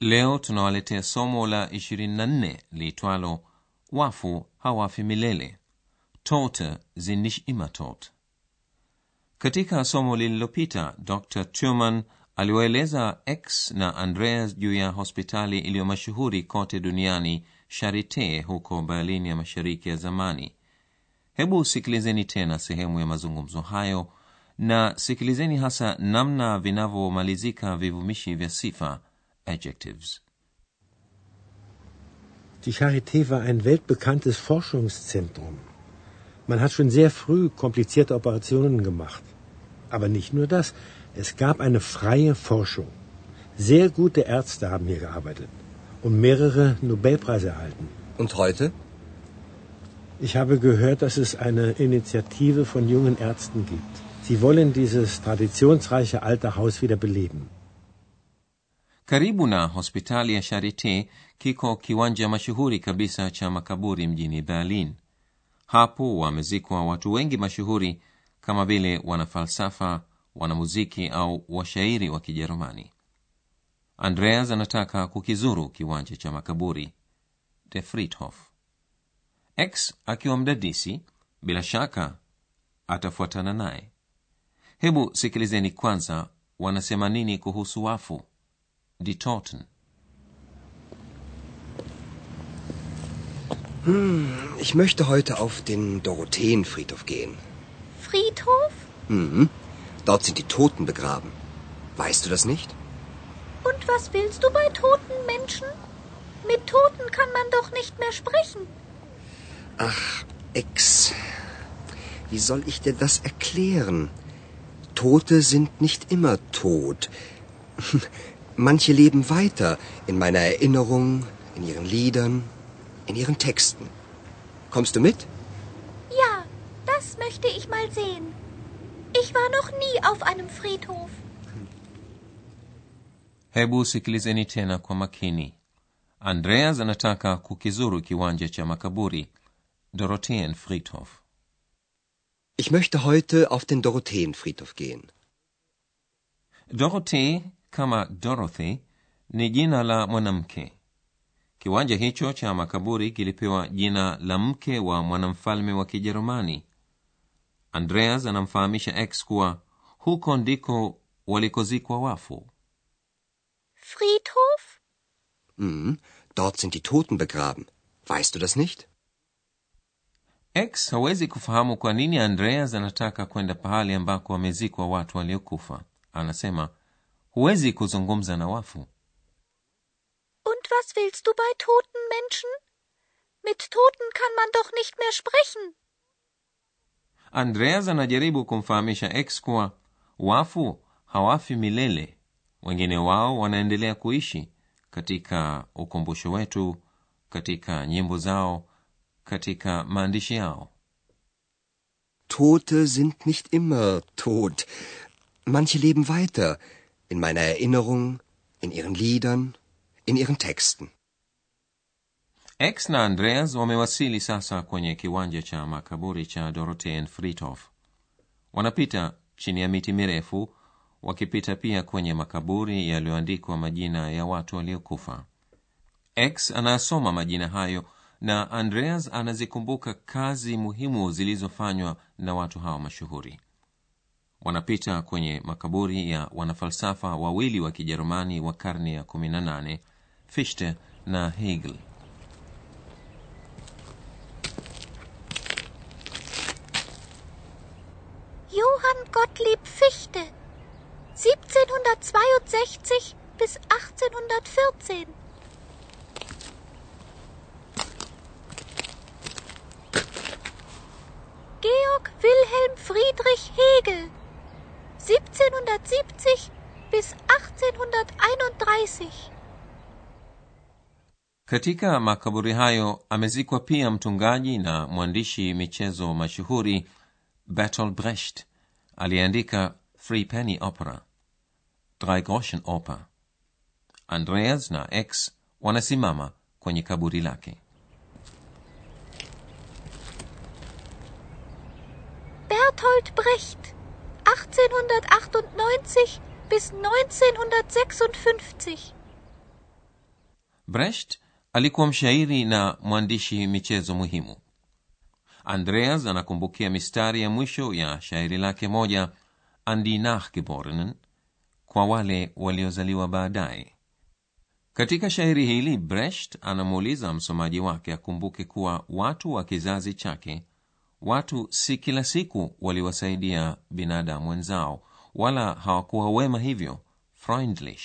Leo tunawaletea somo la 24 liitwalo wafu hawafi milele, Tote sind nicht. Katika somo lililopita, Dr Turman aliwaeleza X na Andreas juu ya hospitali iliyo mashuhuri kote duniani, sharite huko Berlin ya mashariki ya zamani. Hebu sikilizeni tena sehemu ya mazungumzo hayo na sikilizeni hasa namna vinavyomalizika vivumishi vya sifa adjectives. Die Charité war ein weltbekanntes Forschungszentrum. Man hat schon sehr früh komplizierte Operationen gemacht. Aber nicht nur das, es gab eine freie Forschung. Sehr gute Ärzte haben hier gearbeitet und mehrere Nobelpreise erhalten. Und heute? Ich habe gehört, dass es eine Initiative von jungen Ärzten gibt. Sie wollen dieses traditionsreiche alte Haus wieder beleben. Karibu na hospitali ya sharite kiko kiwanja mashuhuri kabisa cha makaburi mjini Berlin. Hapo wamezikwa watu wengi mashuhuri kama vile wanafalsafa, wanamuziki au washairi wa Kijerumani. Andreas anataka kukizuru kiwanja cha makaburi de Friedhof. X akiwa mdadisi, bila shaka atafuatana naye. Hebu sikilizeni kwanza wanasema nini kuhusu wafu, die Toten. Ich möchte heute auf den Dorotheenfriedhof gehen. Friedhof? Mhm. Dort sind die Toten begraben. Weißt du das nicht? Und was willst du bei toten Menschen? Mit Toten kann man doch nicht mehr sprechen. Ach, Ex. Wie soll ich dir das erklären? Tote sind nicht immer tot. Manche leben weiter in meiner Erinnerung, in ihren Liedern, in ihren Texten. Kommst du mit? Ja, das möchte ich mal sehen. Ich war noch nie auf einem Friedhof. Hebu sikilizeni tena kwa makini. Andreas anataka kukizuru kiwanja cha makaburi, Dorotheen Friedhof. Ich möchte heute auf den Dorotheenfriedhof gehen. Dorothee kama Dorothy ni jina la mwanamke. Kiwanja hicho cha makaburi kilipewa jina la mke wa mwanamfalme wa Kijerumani. Andreas anamfahamisha X kuwa huko ndiko walikozikwa wafu. Friedhof? mm, Dort sind die Toten begraben. Weißt du das nicht? X hawezi kufahamu kwa nini Andreas anataka kwenda pahali ambako wamezikwa watu waliokufa. Anasema huwezi kuzungumza na wafu. Und was willst du bei toten Menschen? Mit Toten kann man doch nicht mehr sprechen. Andreas anajaribu kumfahamisha X kuwa wafu hawafi milele, wengine wao wanaendelea kuishi katika ukumbusho wetu, katika nyimbo zao, katika maandishi yao. Tote sind nicht immer tot. Manche leben weiter in meiner Erinnerung, in ihren Liedern, in ihren Texten. X na Andreas wamewasili sasa kwenye kiwanja cha makaburi cha Dorotheen Friedhof. Wanapita chini ya miti mirefu, wakipita pia kwenye makaburi yaliyoandikwa majina ya watu waliokufa. X anasoma majina hayo na Andreas anazikumbuka kazi muhimu zilizofanywa na watu hao mashuhuri. Wanapita kwenye makaburi ya wanafalsafa wawili wa Kijerumani wa karne ya 18, Fichte na Hegel. Johann Gottlieb Fichte. 1762 bis 1814. Georg Wilhelm Friedrich Hegel. 1770 bis 1831. katika makaburi hayo amezikwa pia mtungaji na mwandishi michezo mashuhuri bertolt brecht aliyeandika Three penny opera drei groschen oper andreas na x wanasimama kwenye kaburi lake Bertolt Brecht, 1898 bis 1956. brecht alikuwa mshairi na mwandishi michezo muhimu andreas anakumbukia mistari ya mwisho ya shairi lake moja an nachgeborenen kwa wale waliozaliwa baadaye katika shairi hili brecht anamuuliza msomaji wake akumbuke kuwa watu wa kizazi chake watu si kila siku waliwasaidia binadamu wenzao wala hawakuwa wema hivyo freundlich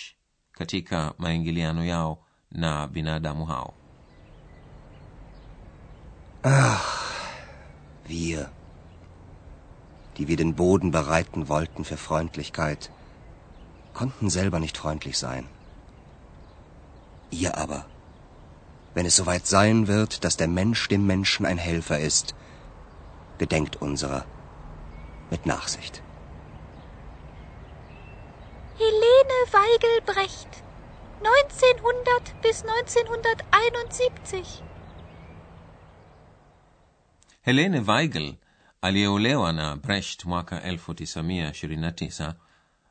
katika maingiliano yao na binadamu hao Wir, die wir den Boden bereiten wollten für Freundlichkeit, konnten selber nicht freundlich sein. Ihr aber, wenn es soweit sein wird, dass der Mensch dem Menschen ein Helfer ist, gedenkt unserer mit Nachsicht. Helene Weigel Brecht, 1900 bis 1971. helene weigel aliyeolewa brecht mwaka 1929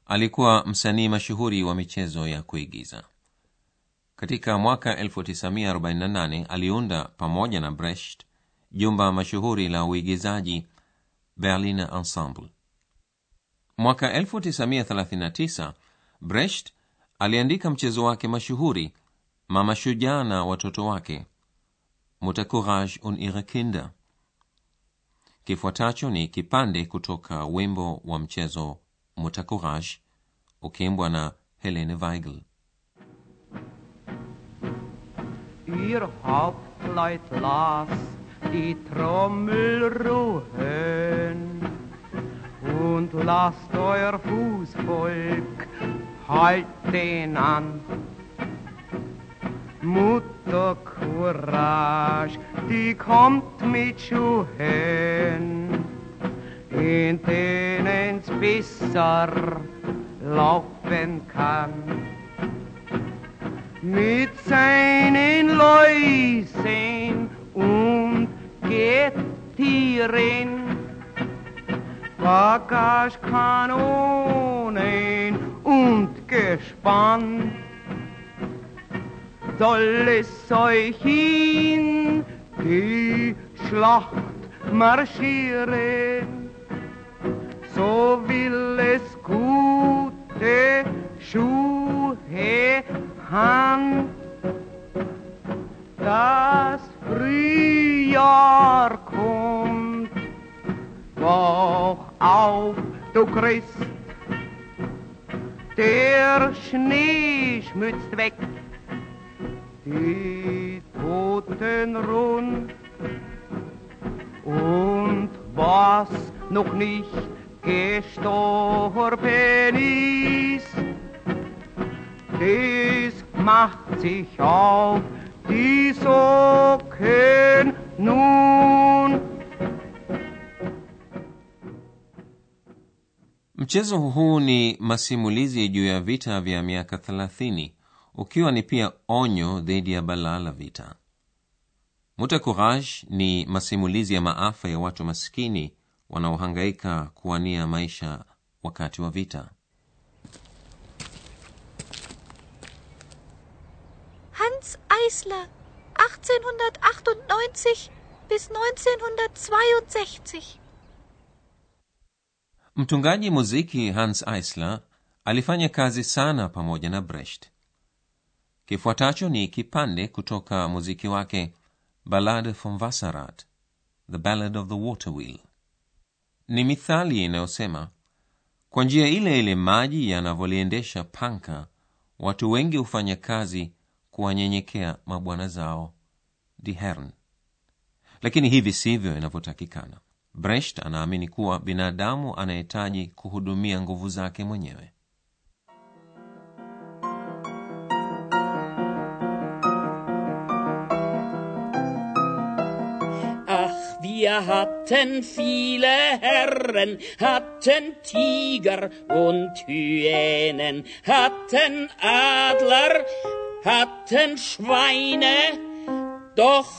alikuwa msanii mashuhuri wa michezo ya kuigiza katika mwaka 1948 aliunda pamoja na brecht jumba mashuhuri la uigizaji berliner ensemble. Mwaka 1939 brecht aliandika mchezo wake mashuhuri mama shujaa na watoto wake mutter courage und ihre kinder. Kifuatacho ni kipande kutoka wimbo wa mchezo mutter courage ukiimbwa na helene weigel Ihr Hauptleut las die Trommel ruhen. Und lasst euer Fußvolk halten an. Mutter Courage, die kommt mit Schuhen, in denen's besser laufen kann. Mit seinen Läusen und Gettieren, Bagagekanonen und Gespann. Soll es euch in die Schlacht marschieren, so will es gute Schuhe han. Das Frühjahr kommt, wach auf, du Christ, der Schnee schmützt weg, die Toten rund. Und was noch nicht gestorben ist, das macht sich auf die Socken nun. mchezo huu ni masimulizi juu ya vita vya miaka 30 ukiwa ni pia onyo dhidi ya balaa la vita muta courage ni masimulizi ya maafa ya watu maskini wanaohangaika kuwania maisha wakati wa vita Hans Eisler, 1898 bis 1962. mtungaji muziki hans eisler alifanya kazi sana pamoja na brecht kifuatacho ni kipande kutoka muziki wake ballade vom wasserrad the ballad of the water wheel ni mithali inayosema kwa njia ile ile maji yanavyoliendesha panka watu wengi hufanya kazi kuwanyenyekea mabwana zao die lakini hivi sivyo inavyotakikana. Brecht anaamini kuwa binadamu anahitaji kuhudumia nguvu zake mwenyewe. Wir hatten viele Herren, hatten Tiger und Hyänen, hatten Adler hatten Schweine, doch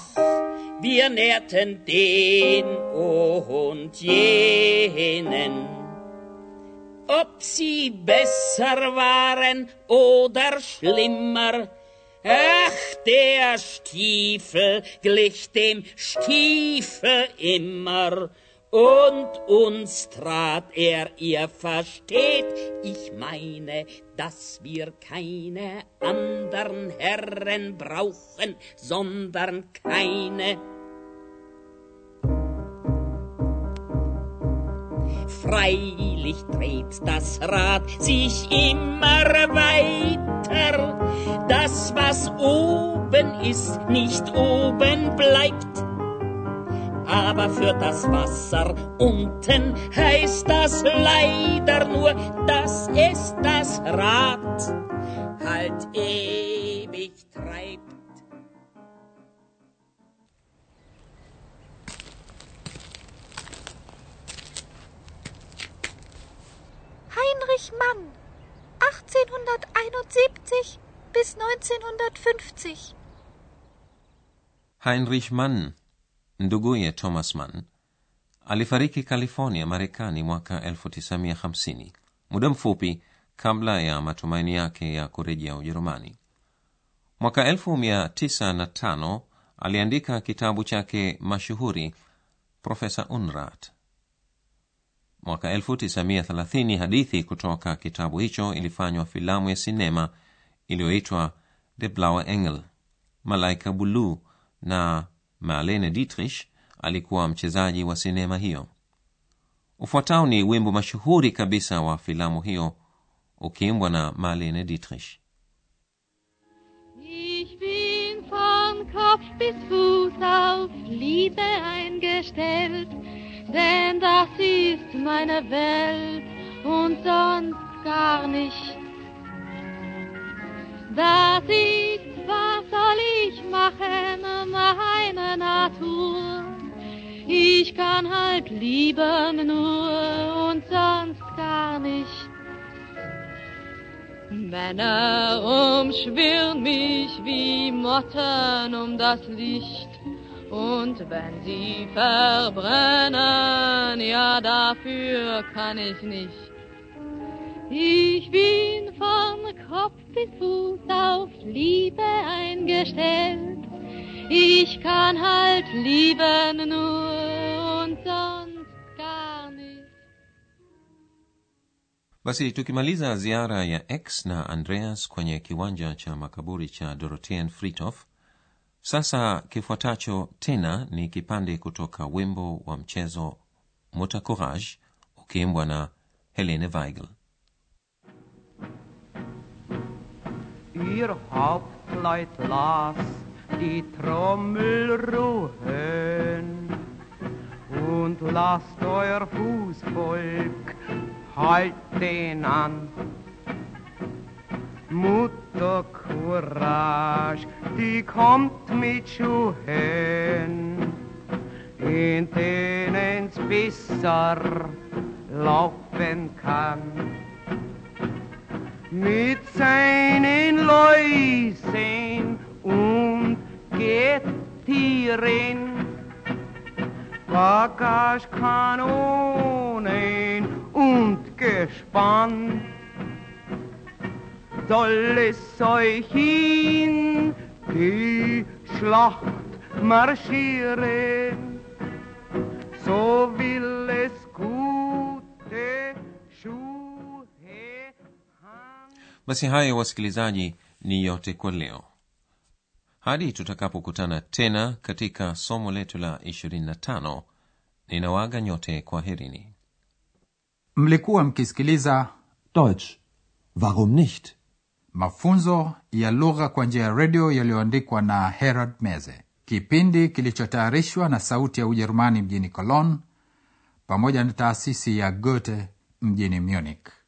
wir nährten den und jenen. Ob sie besser waren oder schlimmer, ach, der Stiefel glich dem Stiefel immer. Und uns trat er, ihr versteht, ich meine, dass wir keine andern Herren brauchen, sondern keine. Freilich dreht das Rad sich immer weiter, das, was oben ist, nicht oben bleibt aber für das Wasser unten heißt das leider nur, dass es das Rad halt ewig treibt. Heinrich Mann, 1871 bis 1950. heinrich mann nduguye thomas mann alifariki california marekani mwaka 1950 muda mfupi kabla ya matumaini yake ya kurejea ujerumani. Mwaka 1905 aliandika kitabu chake mashuhuri profesa unrat mwaka 1930 hadithi kutoka kitabu hicho ilifanywa filamu ya sinema iliyoitwa the blaue engel malaika buluu na marlene dietrich alikuwa mchezaji wa sinema hiyo ufuatao ni wimbo mashuhuri kabisa wa filamu hiyo ukiimbwa na marlene dietrich Ich bin von Kopf bis Fuß auf Liebe eingestellt, denn das ist meine Welt und sonst gar nicht. Das ist, was soll ich machen, meine Natur. Ich kann halt lieben nur und sonst gar nicht. Männer umschwirren mich wie Motten um das Licht. Und wenn sie verbrennen, ja, dafür kann ich nicht. Ich bin von Kopf Fuß auf Liebe eingestellt. Ich kann halt lieben nur und sonst gar nicht. basi tukimaliza ziara ya x na andreas kwenye kiwanja cha makaburi cha dorothean Friedhof, sasa kifuatacho tena ni kipande kutoka wimbo wa mchezo mutter courage ukiimbwa na helene weigel Ihr Hauptleut las die Trommel ruhen und lasst euer Fußvolk halten an. Mutter Courage, die kommt mit Schuhen, in denen's besser laufen kann mit seinen Läusen und Gettieren, Bagagekanonen und Gespann. Soll es euch in die Schlacht marschieren, so will basi hayo wasikilizaji ni yote kwa leo hadi tutakapokutana tena katika somo letu la 25 ninawaga nyote kwa herini mlikuwa mkisikiliza Deutsch. Warum nicht? mafunzo ya lugha kwa njia ya redio yaliyoandikwa na herald meze kipindi kilichotayarishwa na sauti ya ujerumani mjini cologne pamoja na taasisi ya goethe mjini munich